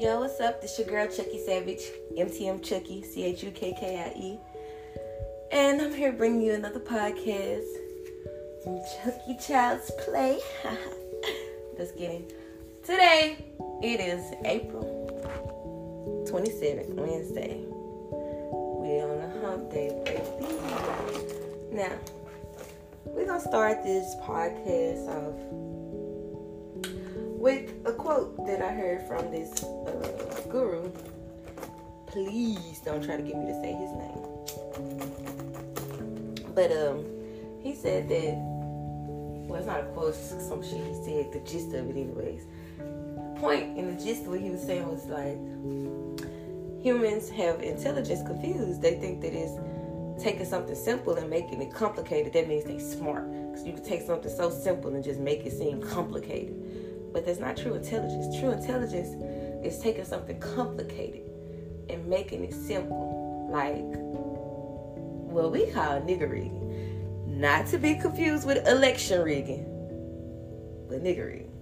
Yo, what's up? This your girl Chukkie Savage, MTM Chukkie, C H U K K I E. And I'm here bringing you another podcast from Chucky Child's Play. Just kidding. Today, it is April 27th, Wednesday. We're on a hump day, baby. Now, we're to start this podcast off with a quote that I heard from this uh, guru. Please don't try to get me to say his name. But um, he said that. Well, it's not a quote, it's some shit he said. The gist of it, anyways. Point in the gist of what he was saying was like, humans have intelligence confused. They think that it's taking something simple and making it complicated. That means they smart. Because you can take something so simple and just make it seem complicated. But that's not true intelligence. True intelligence is taking something complicated and making it simple. Like what we call nigger rigging. Not to be confused with election rigging, but nigger rigging.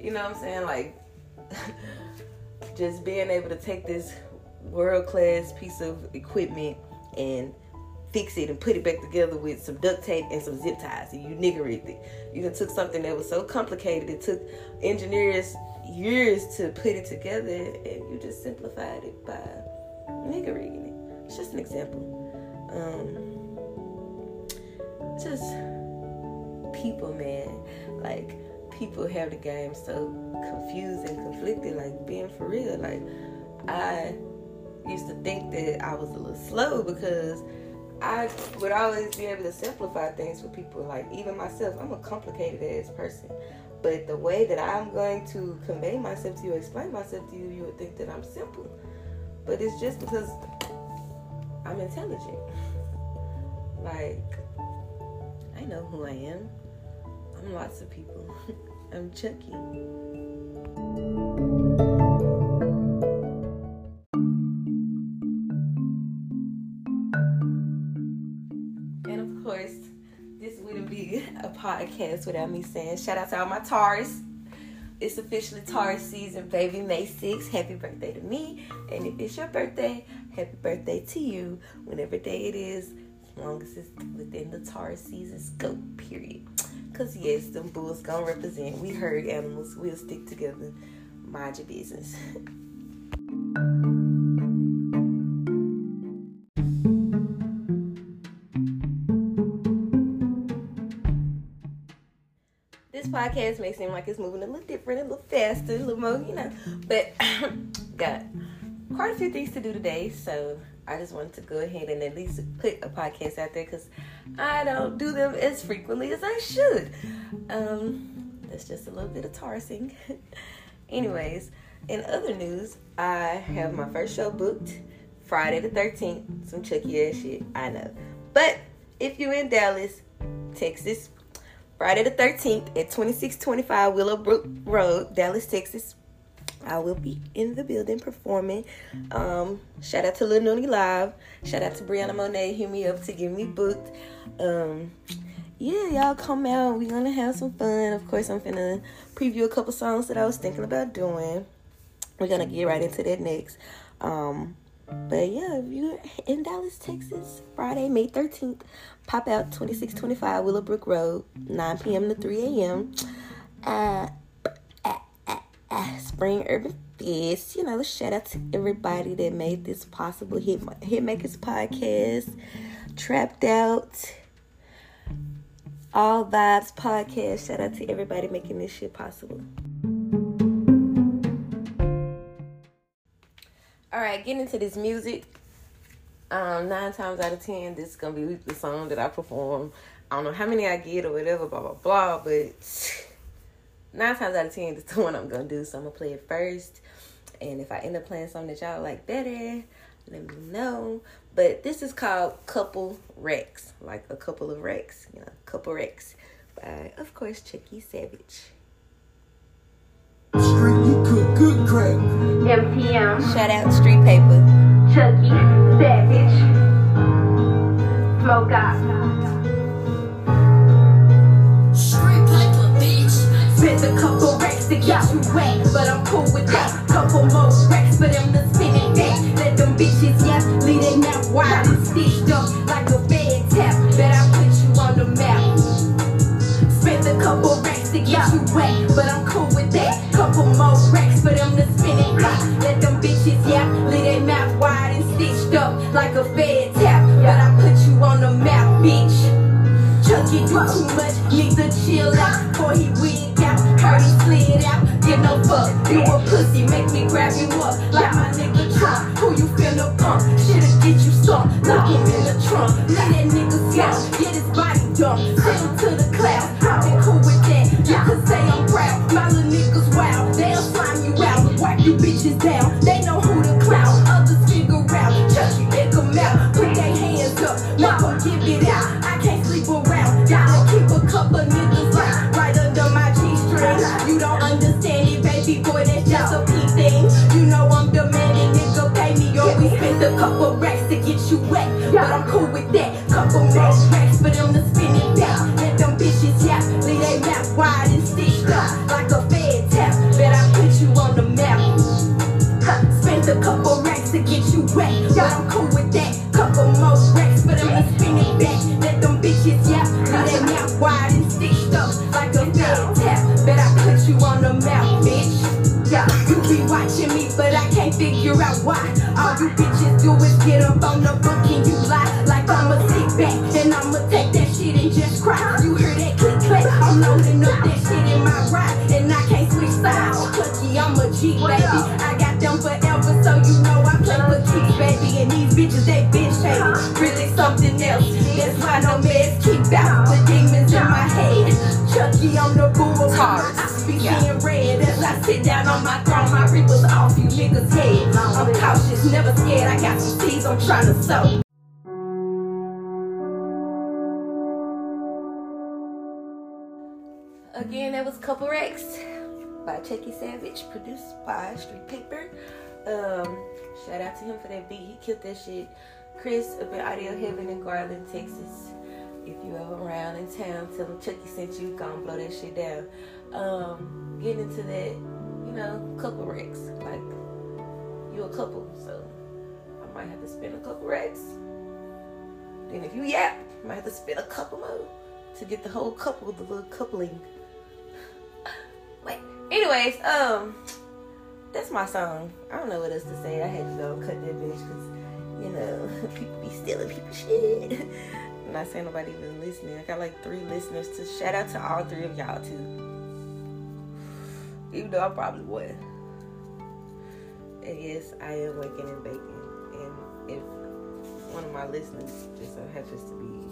You know what I'm saying? Like just being able to take this world class piece of equipment and fix it and put it back together with some duct tape and some zip ties and you nigger rigged it. You took something that was so complicated, it took engineers years to put it together and you just simplified it by nigger rigging it. It's just an example. Um, just people, man. Like people have the game so confused and conflicted, like being for real. Like I used to think that I was a little slow because I would always be able to simplify things for people. Like even myself, I'm a complicated ass person. But the way that I'm going to convey myself to you, explain myself to you, you would think that I'm simple. But it's just because I'm intelligent. Like I know who I am. I'm lots of people. I'm Chukkie. Podcast without me saying shout out to all my Taurus. It's officially Taurus season, baby. May 6th. Happy birthday to me. And if it's your birthday, happy birthday to you. Whenever day it is, as long as it's within the Taurus season scope, period. Cause yes, them bulls gonna represent. We herd animals. We'll stick together. Mind your business. podcast may seem like it's moving a little different, a little faster, a little more, you know. But got quite a few things to do today, so I just wanted to go ahead and at least put a podcast out there because I don't do them as frequently as I should. Um, that's just a little bit of tarsing. Anyways, in other news, I have my first show booked Friday the 13th. Some Chucky ass shit, I know. But if you're in Dallas, Texas, Friday the 13th at 2625 Willowbrook Road, Dallas, Texas. I will be in the building performing. Um, shout out to Lil Noonie Live. Shout out to Brianna Monet. Hit me up to get me booked. Um, yeah, y'all come out. We're gonna have some fun. Of course, I'm gonna preview a couple songs that I was thinking about doing. We're gonna get right into that next. Um, but yeah, if you're in Dallas, Texas, Friday, May 13th, pop out 2625 Willowbrook Road, 9 p.m. to 3 a.m. Uh, uh, uh, Spring Urban Fest. You know, shout out to everybody that made this possible. Hit, Hitmakers Podcast, Trapped Out, All Vibes Podcast. Shout out to everybody making this shit possible. All right, getting into this music. Um, nine times out of ten, this is gonna be the song that I perform. I don't know how many I get or whatever, blah blah blah. But nine times out of ten, this is the one I'm gonna do. So I'm gonna play it first, and if I end up playing something that y'all like better, let me know. But this is called Couple Racks, like a couple of Racks, you know, Couple Racks by, of course, Chukkie Savage. Street, cook good crack. MTM. Shout out Street Paper. Chukkie, Savage. Smoke out. Street Paper, bitch. Spent a couple racks to get you wet, but I'm cool with that. Couple more couple racks to get you wet. But I'm cool with that, red I sit down on my throne. My niggas' never scared. I got I'm trying to. Again, that was Couple Racks by Chukkie Savage, produced by Street Paper. Um, shout out to him for that beat. He killed that shit. Chris up in Audio Heaven in Garland, Texas. If you ever around in town, tell him Chukkie sent you. Gonna blow that shit down. Um, getting into that, you know, couple Racks. Like you a couple, so I might have to spend a couple Racks. Then if you yap, I might have to spend a couple more to get the whole couple, the little coupling. Wait. Anyways, um, that's my song. I don't know what else to say. I had to go cut that bitch because, you know, people be stealing people's shit. I'm not saying nobody even listening. I got like three listeners to shout out to all three of y'all too. Even though I'm probably would. And yes, I am waking and baking. And if one of my listeners just so happens to be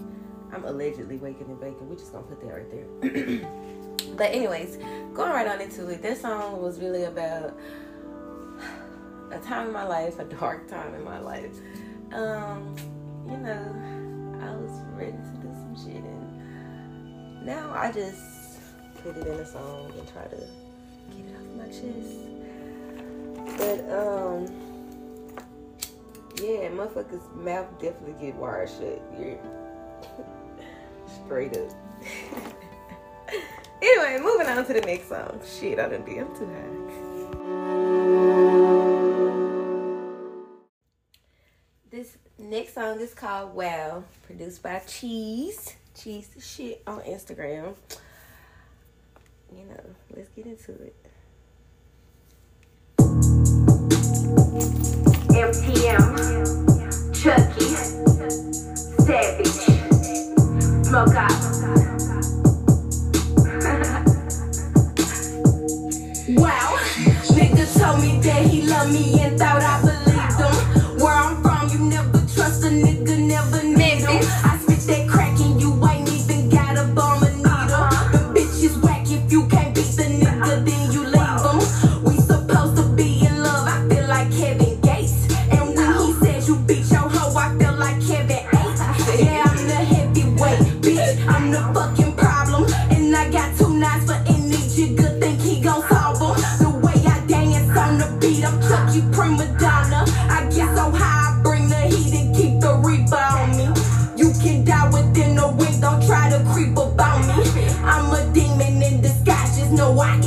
I'm allegedly waking and baking. We're just gonna put that right there. but anyways, going right on into it. This song was really about a time in my life, a dark time in my life. Um, you know, now I just put it in a song and try to get it off my chest. But um yeah, motherfuckers mouth definitely get wired shut. You're straight up. anyway, moving on to the next song. Shit, I done did. I'm too high. This next song is called Wow, produced by Cheese. Cheese shit on Instagram. You know, let's get into it. MTM, Chukkie, Savage, Smoke Out. wow, nigga told me that he loved me and thought I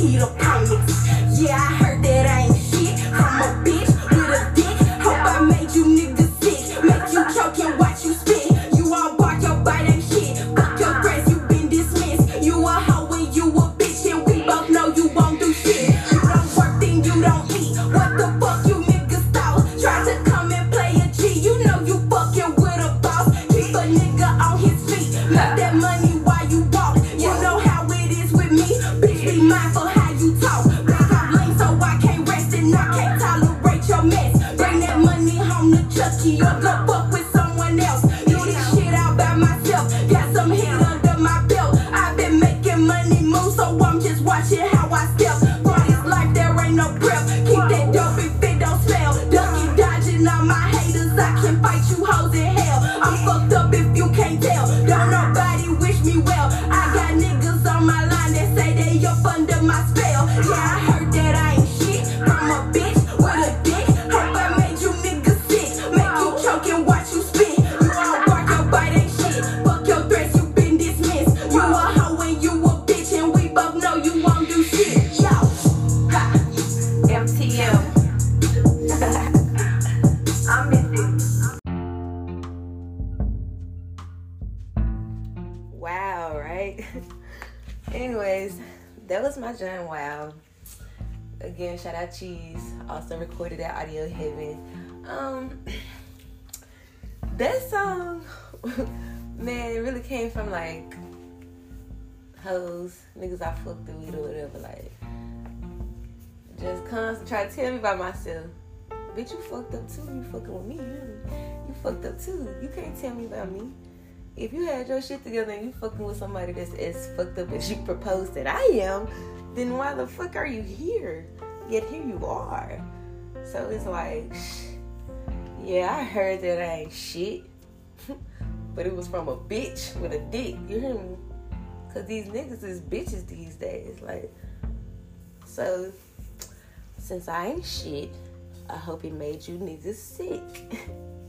I. Yeah, I heard that I ain't Yeah, Cheese. Also recorded at Audio Heaven. Um that song man, it really came from like hoes, niggas I fucked through with or whatever, like just constant try to tell me about myself. Bitch, you fucked up too. You fucking with me. You fucked up too. You can't tell me about me if you had your shit together and you fucking with somebody that's as fucked up as you proposed that I am, then why the fuck are you here? Yet here you are. So it's like, yeah, I heard that I ain't shit, but it was from a bitch with a dick. You hear me? Cause these niggas is bitches these days. Like, so since I ain't shit, I hope it made you niggas sick.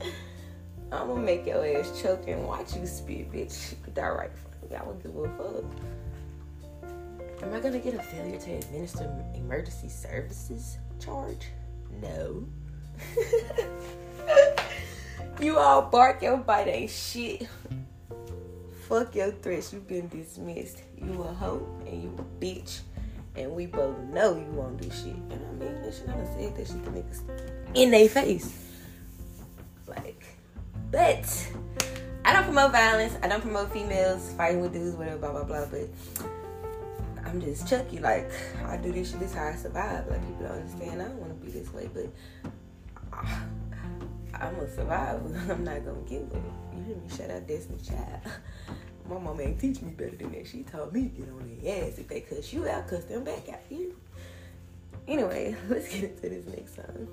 I'm gonna make your ass choke and watch you spit, bitch. That right? I don't give a fuck. Am I gonna get a failure to administer emergency services charge? No. you all bark your bite ain't shit. Fuck your threats, you've been dismissed. You a hoe and you a bitch. And we both know you won't do shit. And I mean, that shit, I done said that shit to niggas in their face. Like, but I don't promote violence. I don't promote females fighting with dudes, whatever, blah blah blah. But I'm just Chukkie. Like I do this shit. This is how I survive. Like people don't understand. I don't want to be this way, but ah, I'm gonna survive. I'm not gonna give up. You hear me? Shout out Destiny Child. My mama ain't teach me better than that. She told me get on their ass. If they cuss you out, cuss them back out. You. Anyway, let's get into this next song.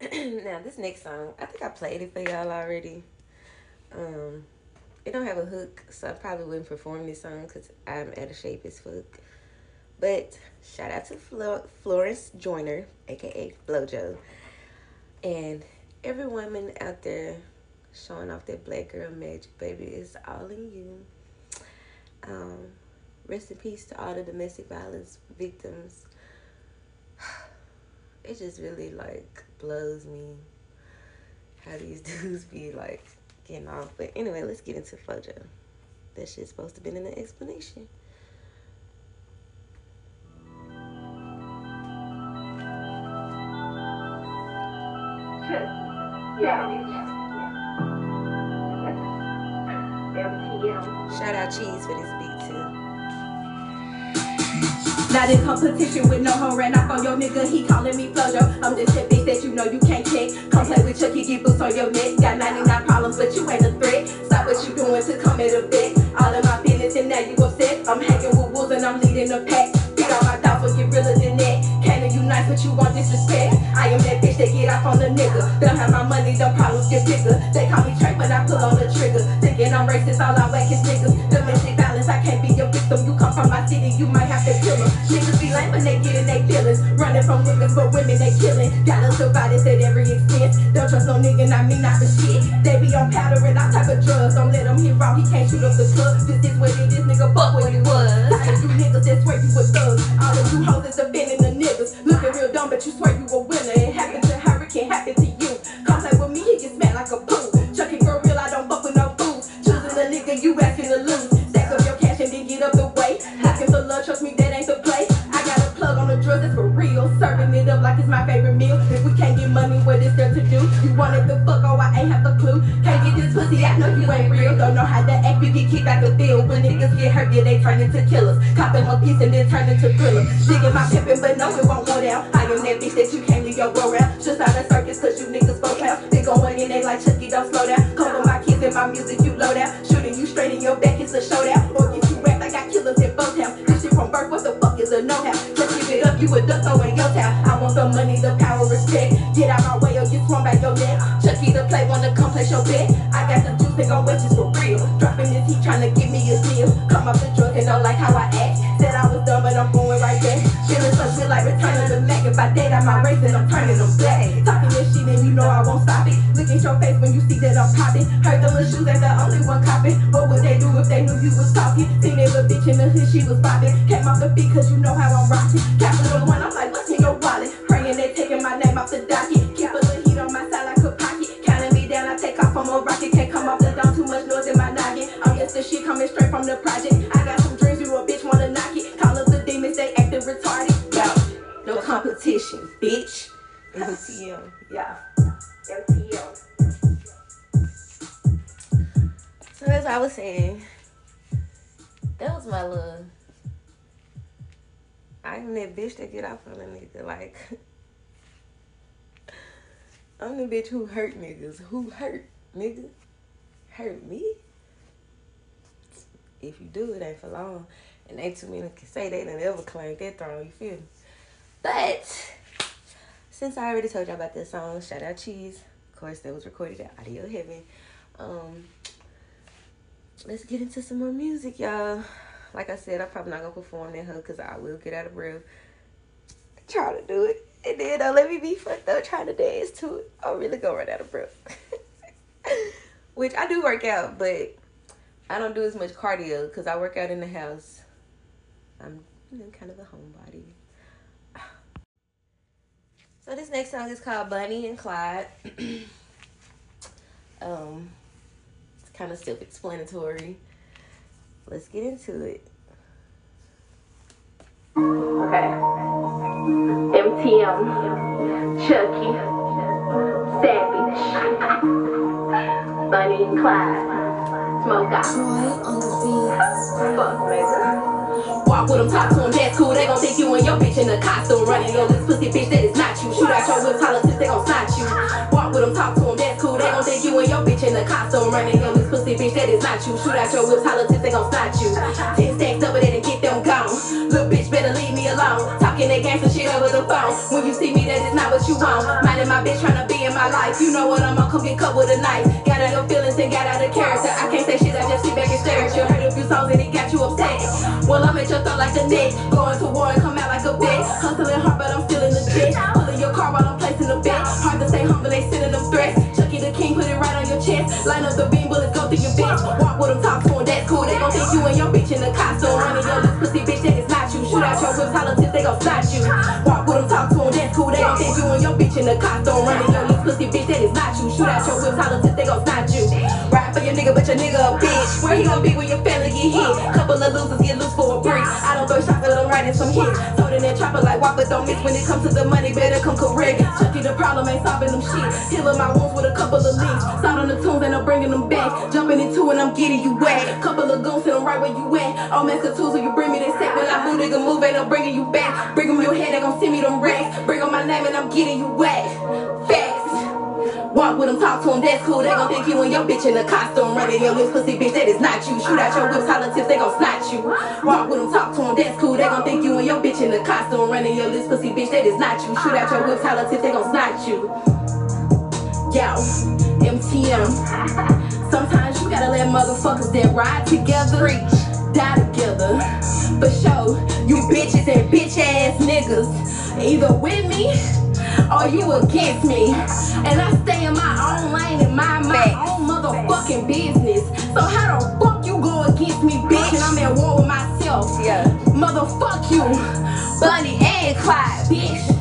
now this next song, I think I played it for y'all already. Um, it don't have a hook, so I probably wouldn't perform this song because I'm out of shape as fuck. But shout out to Flo- Florence Joyner, aka Flojo, and every woman out there showing off that black girl magic, baby. It's all in you. Um, rest in peace to all the domestic violence victims. It just really like blows me how these dudes be like getting off. But anyway, let's get into Flojo. That shit's supposed to be in the explanation. Shout out Cheese for this beat too. Not in competition with no hoe ran off on your nigga, he calling me Flojo. I'm just bitch that you know you can't check. Come play with Chucky, get boots on your neck. Got 99 problems, but you ain't a threat. Stop what you doing to come at a vet. All of my feelings and now you upset. I'm hanging with wolves and I'm leading the pack. Get all my thoughts will get realer than that. Nice, but you want disrespect. I am that bitch that get off on the nigga. Don't have my money, the problems get bigger. They call me Trey, but I pull on the trigger. Thinking I'm racist, all I whack is niggas. Domestic violence, I can't be your victim. You come from my city, you might have to kill 'em. Niggas be lame when they get in they feelings. Running from niggas, but women they killing. Gotta survive this at every expense. Don't trust no nigga, not me, not the shit. They be on powder and all type of drugs. Don't let him hit raw, he can't shoot up the club. This is what it is, nigga, fuck what it was. Of you niggas Might race and I'm turning them black. Talking this shit and you know I won't stop it. Look at your face when you see that I'm popping. Heard the little shoes ain't the only one copping. What would they do if they knew you was talking? Seen that little bitch in the hood, she was bopping. Came off the beat cause you know how I'm rocking. Bitch who hurt niggas. Who hurt nigga? Hurt me? If you do, it ain't for long. And ain't too many can say they done ever claimed that throne. You feel me? But since I already told y'all about this song, shout out Cheese. Of course, that was recorded at Audio Heaven. Um, let's get into some more music, y'all. Like I said, I'm probably not gonna perform that hook because I will get out of breath. Try to do it. And then don't let me be fucked up trying to dance to it. I'm really gonna run out of breath. Which I do work out, but I don't do as much cardio because I work out in the house. I'm you know, kind of a homebody. So this next song is called Bunny and Clyde. um, it's kind of self-explanatory. Let's get into it. Okay. MTM. Chukkie. Savage. Bunny and Clyde. Smoke out. Fuck, nigga. Walk with them, talk to them, that's cool. They gon' think you and your bitch in a costume. Running your this pussy bitch, that is not you. Shoot out your whip, politics, they gon' snatch you. Walk with them, talk to them, that's cool. They gon' think you and your bitch in a costume. Running your this pussy bitch, that is not you. Shoot out your whip, politics, they gon' snatch you. When you see me, that is not what you want. Minding my bitch tryna be in my life. You know what I'm on, come get cut with a knife. Got out your feelings and got out of character. I can't say shit, I just sit back and stare at you. Heard a few songs and it got you upset. Well, I'm at your throat like a net. Going to war and come out like a bitch. Hustling hard, but I'm still in the jet. Pulling your car while I'm placing the bet. Hard to stay humble, they sending them threats. Chukkie the king, put it right on your chest. Line up the beam, you bitch in the costume. Running your little pussy bitch, that is not you. Shoot out your whip, politics, they gon' snatch you. Ride for your nigga, but your nigga a bitch. Where he gon' be when your family get hit? Couple of losers get loose for a break. I don't throw shots, but I'm writing some hits. In that chopper like whopper, don't miss when it comes to the money. Better come correct. Chukkie, the problem ain't solving them shit. Healing my wounds with a couple of links. Side on the tunes and I'm bringing them back. Jumping into and I'm getting you wet. Couple of goons and I'm right where you at. All master tools, so you bring me this set. When I move, nigga move, ain't no bringing you back. Bring them your head, they gon' send me them racks. Bring on my name and I'm getting you wet. Facts. Walk with them, talk to them, that's cool. They gon' think you and your bitch in a costume. Running your lips, pussy bitch, that is not you. Shoot out your whips, politics, they gon' snatch you. Walk with them, talk to them, that's cool. They gon' think you and your bitch in a costume. Running your lips, pussy bitch, that is not you. Shoot out your whips, politics, they gon' snatch you. Yo, MTM. Sometimes you gotta let motherfuckers that ride together Preach. die together. For sure, you bitches and bitch ass niggas. Either with me or you against me. And I stay in my own lane and mind my own motherfucking business. So how the fuck you go against me, bitch? And I'm at war with myself. Yeah. Motherfuck you, Bunny and Clyde, bitch.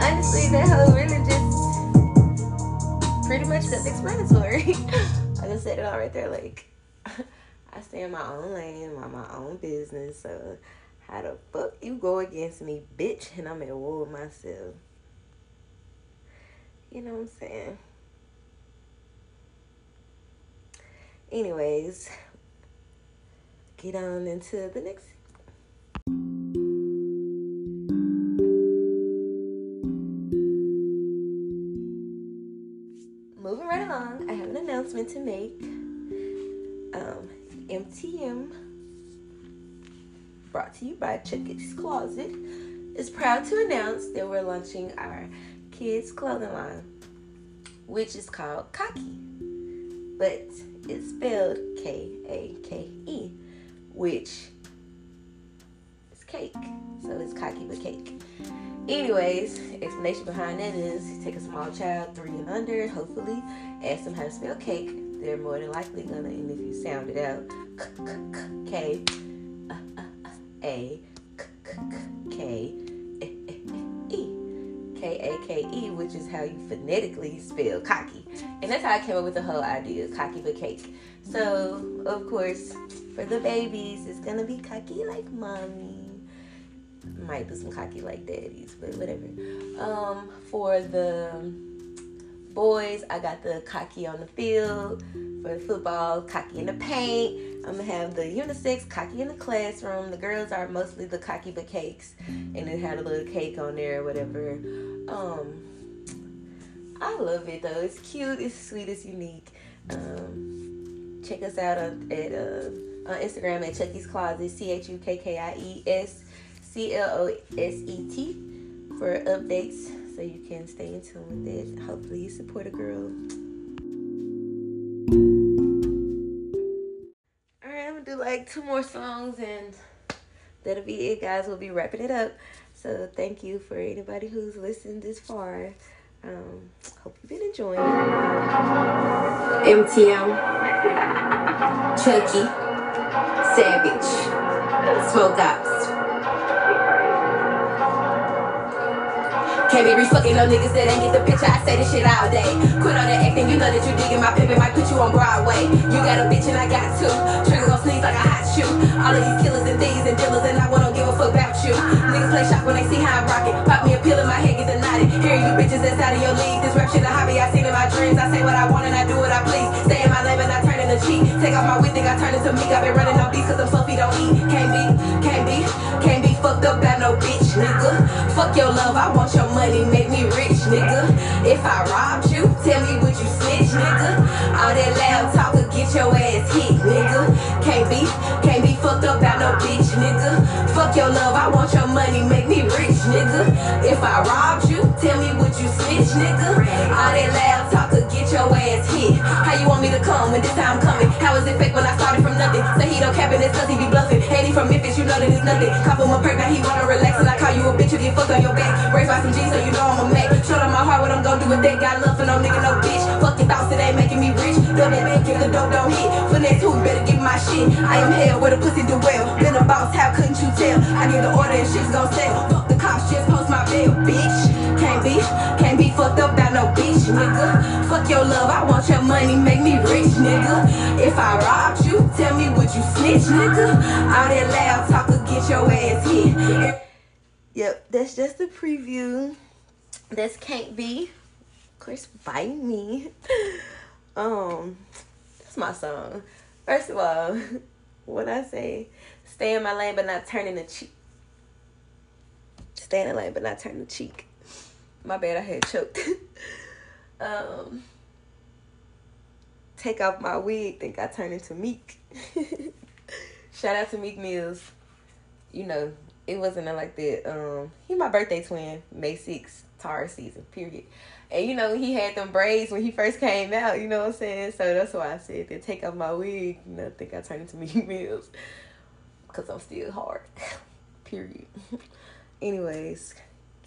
Honestly, that whole really just pretty much self-explanatory. I just said it all right there. Like, I stay in my own lane, mind my own business. So how the fuck you go against me, bitch? And I'm at war with myself. You know what I'm saying? Anyways, get on into the next moving right along, I have an announcement to make. Um, MTM, brought to you by Chukkie's Closet, is proud to announce that we're launching our kids' clothing line, which is called Kake, but it's spelled K A K E, which is cake. So it's Kake but cake. Anyways, explanation behind that is take a small child, three and under, hopefully, ask them how to spell cake. They're more than likely gonna, and if you sound it out, K uh, uh, uh, A K eh, eh, eh, E K A K E, which is how you phonetically spell cocky, and that's how I came up with the whole idea, cocky but cake. So of course, for the babies, it's gonna be cocky like mommy might do some cocky like daddies, but whatever. Um, for the boys, I got the cocky on the field. For the football, cocky in the paint. I'm gonna have the unisex cocky in the classroom. The girls are mostly the cocky but cakes, and it had a little cake on there or whatever. Um, I love it though. It's cute. It's sweet. It's unique. Um, check us out on, at uh, on Instagram at Chukkie's Closet. C H U K K I E S C L O S E T for updates so you can stay in tune with it. Hopefully, you support a girl. Alright, I'm gonna do like two more songs and that'll be it, guys. We'll be wrapping it up. So, thank you for anybody who's listened this far. Um, hope you've been enjoying MTM, Chukkie, Savage, Smoke Ops. Can't be refucking no niggas that ain't get the picture. I say this shit all day. Quit all that acting, you know that you digging my pimpin' might put you on Broadway. You got a bitch and I got two. Trigger gon' sneeze like a hot shoe. All of these killers and thieves and dealers and I won't give a fuck about you. Niggas play shop when they see how I'm rockin'. Pop me a pill in my head, get the knotted. Hear you bitches that's out of your league. This rap shit a hobby I seen in my dreams. I say what I want and I do what I please. Stay Take off my wig, think I turn into me. I've been running on beats cause I'm fluffy, don't eat. Can't be, can't be, can't be fucked up by no bitch, nigga. Fuck your love, I want your money, make me rich, nigga. If I robbed you, tell me would you snitch, nigga? All that loud talk will get your ass hit, nigga. Can't be, can't be fucked up by no bitch, nigga. Fuck your love, I want your money, make me rich, nigga. If I robbed you, tell me would you snitch, nigga? All that loud talk will get your ass hit. How you want me to come when this time coming? How is it fake when I started from nothing? Say he don't cap in cause he be bluffing. He from Memphis, you know that it's nothing. Cop him a perk, now he wanna relax and I call you a bitch, you get fucked on your back. Raised by some G's, so you know I'm a Mac. Showed up my heart what I'm gonna do with that. Got love for no nigga, no bitch. Fuck your thoughts, it ain't making me rich. Don't that man give the dope, don't hit. Finesse who better get my shit. I am hell where the pussy do well. Been a boss, how couldn't you tell? I give the order and shit's gon' sell. Fuck the cops, just post my bill, bitch. Can't be, can't be fucked up bitch, nigga. Fuck your love, I want your money, make me rich, nigga. If I robbed you, tell me would you snitch, nigga? All that loud talk will get your ass hit. Yep, that's just a preview. That's can't be. Of course, by me. Um, that's my song. First of all, what I say stay in my lane but not turning the cheek. Stay in the lane but not turn the cheek. My bad, I had choked. um, take off my wig, think I turn into Meek. Shout out to Meek Mills. You know, it wasn't like that. Um, he my birthday twin, May 6th, Taurus season, period. And you know, he had them braids when he first came out, you know what I'm saying? So that's why I said to take off my wig, you know, think I turned into Meek Mills. Cause I'm still hard. period. Anyways,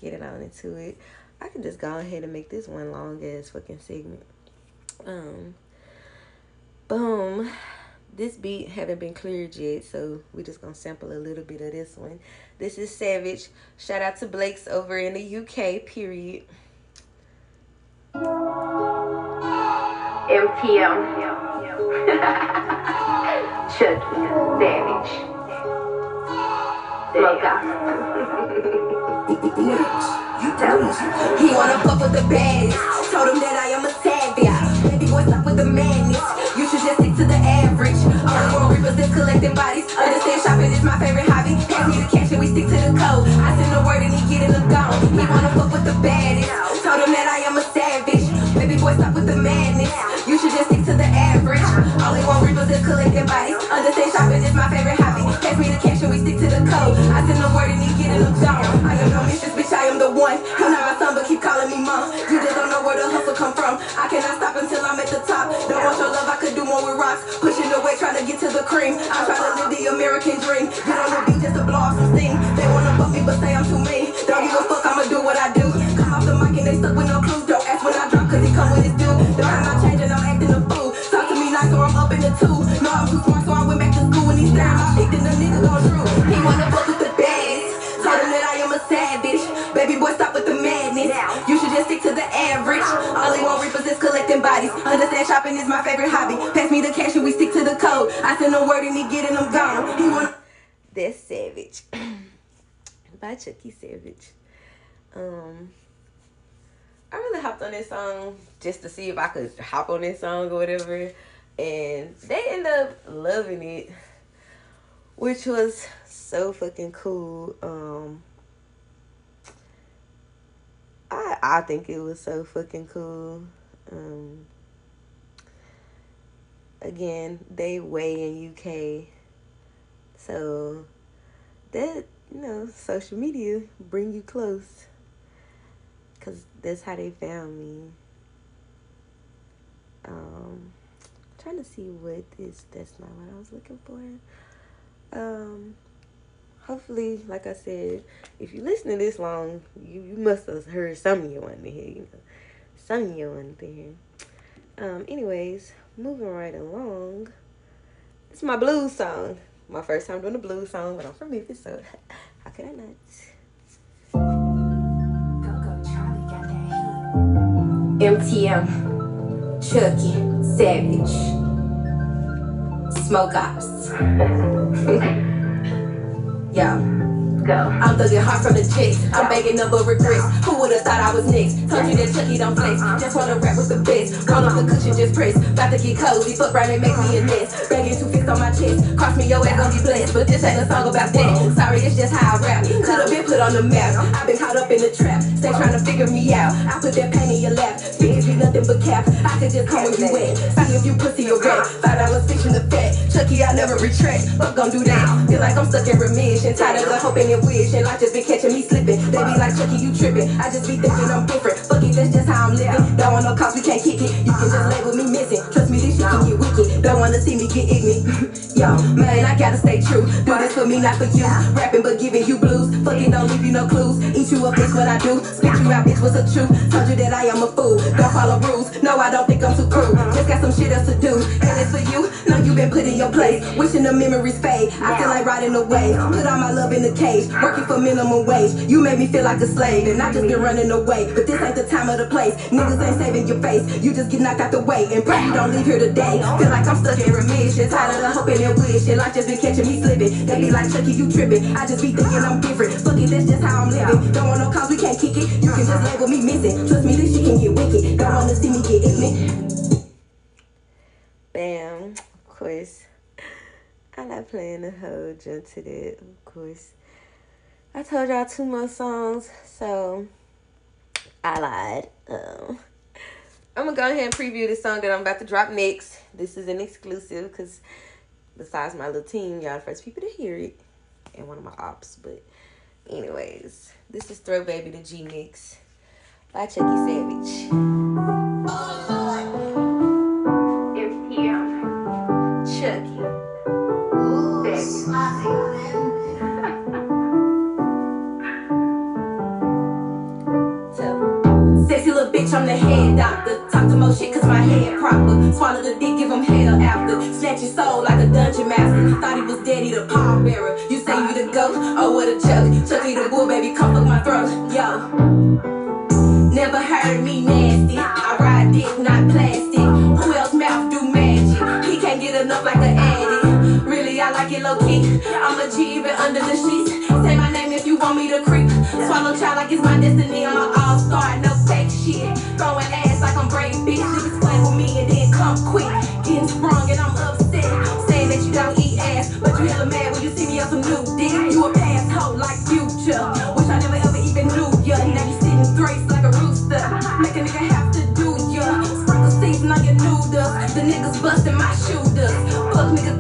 getting on into it. I can just go ahead and make this one long ass fucking segment. Um boom. This beat haven't been cleared yet, so we just gonna sample a little bit of this one. This is Savage. Shout out to Blake's over in the UK, period. MTM. Chukkie, Savage. Smoke out. He wanna fuck with the baddest. Told him that I am a savage. Baby boy, stop with the madness. You should just stick to the average. All the more reapers is collecting bodies. Understand shopping is my favorite hobby. Pass me the cash and we stick to the code. I send a word and he get it look gone. He wanna fuck with the baddest. Told him that I am a savage. Baby boy, stop with the madness. You should just stick to the average. All the more reapers is collecting bodies. Understand shopping is my favorite hobby. Pass me the cash and we stick to the code. I send a word and he get it look gone. I am no mistress. I cannot stop until I'm at the top. Don't want your love, I could do more with rocks. Pushing the way, just to see if I could hop on this song or whatever, and they end up loving it, which was so fucking cool. Um, I I think it was so fucking cool. Um, again, they way in UK, so that you know social media bring you close because that's how they found me um trying to see what is that's not what i was looking for. Um hopefully like i said if you listen to this long you, you must have heard some of you to hear you know some of you to hear um anyways moving right along. It's my blues song. My first time doing a blues song, but I'm from Memphis, so how could I not? MTM, Chukkie, Savage, Smoke Ops. Yo. Go. I'm thugging hard from the chicks. I'm begging number regrets. Who would've thought I was next? Told you that Chukkie don't flex. Uh-uh. Just wanna rap with the best. Roll up the cushion, just press. About to get cozy. Fuck right and make me a mess. Uh-huh. Begging two fix on my chest. Cross me, your ass gon' be blessed. But this ain't a song about that. Sorry, it's just how I rap. Could've been put on the map. I've been caught up in the trap. Stay trying to figure me out. I put that pain in your lap. Figures be nothing but cap. I could just come when you wet. See if you pussy or rat. Uh-huh. Five dollars fiction the fat. Chukkie, I never retract. Fuck gon' do that. Feel like I'm stuck in remission. Tired of the hoping and wishing. I just been catching me slipping. They be like Chukkie, you tripping. I just be thinking I'm different. Fuck it, that's just how I'm living. Don't want no cops, we can't kick it. You can just label me missing. Trust me, this shit can get wicked. Don't wanna see me get ignorant. Yo, man, I gotta stay true. Do this for me, not for you. Rapping but giving you blues. Fuck it, don't leave you no clues. Eat you up, bitch, what I do. Spit you out, bitch, what's the truth? Told you that I am a fool. Don't follow rules. No, I don't think I'm too cool. Just got some shit else to do. And it's for you. No, you been put in your place. Wishing the memories fade. I feel like riding away. Put all my love in the cage. Working for minimum wage. You made me feel like a slave. And I just been running away. But this ain't the time or the place. Niggas ain't saving your face. You just get knocked out the way. And pray you don't leave here today. Feel like I'm stuck in remission. Tired of hoping and wishing. Life just been catching me slipping. They be like, Chukkie, you tripping. I just be thinking I'm different. Fuck it, that's just how I'm living. Don't want no cause, we can't kick it. You can just label me missing. Trust me, this shit can get wicked. Don't wanna see me get ignorant. Bam. Of course. Playing the whole jump to that, of course. I told y'all two more songs, so I lied. Um, I'm gonna go ahead and preview this song that I'm about to drop next. This is an exclusive because besides my little team, y'all the first people to hear it, and one of my ops. But, anyways, this is Throw Baby the G Mix by Chukkie Savage. I'm the head doctor. Talk to more shit cause my head proper. Swallow the dick, give him hell after. Snatch your soul like a dungeon master. Thought he was daddy, the pallbearer. You say you the goat? Oh, what a joke. Chukkie the bull, baby, come fuck my throat. Yo. Never heard me nasty. I ride dick, not plastic. Who else mouth do magic? He can't get enough like an addict. Really, I like it low key. I'm a G even under the sheets. Say my name if you want me to creep. Swallow child like it's my destiny. I'm an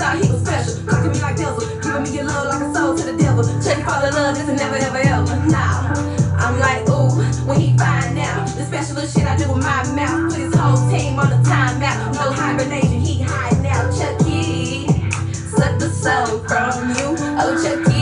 thought he was special. Cooking me like Dizzle. Giving me your love like a soul to the devil. Check fall in love, this is never ever ever. Nah. I'm like, ooh, when he find out. The special little shit I do with my mouth. Put his whole team on the timeout. No hibernation, he hiding now. Chukkie, suck the soul from you. Oh, Chukkie,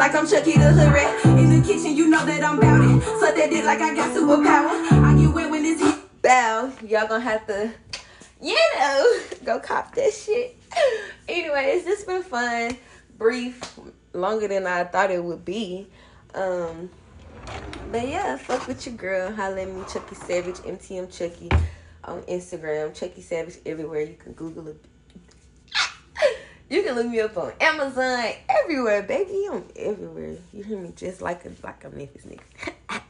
like I'm Chukkie the hood. In the kitchen, you know that I'm bout it. Suck that dick like I got superpower. I get wet when it's heat. Bow, y'all gonna have to, you know, go cop that shit. Anyway, it's just been fun, brief, longer than I thought it would be. Um, but yeah, fuck with your girl. Holla at me, Chukkie Savage, MTM Chukkie on Instagram, Chukkie Savage everywhere. You can Google it. You can look me up on Amazon, everywhere, baby. I'm everywhere. You hear me? Just like a like a Memphis nigga.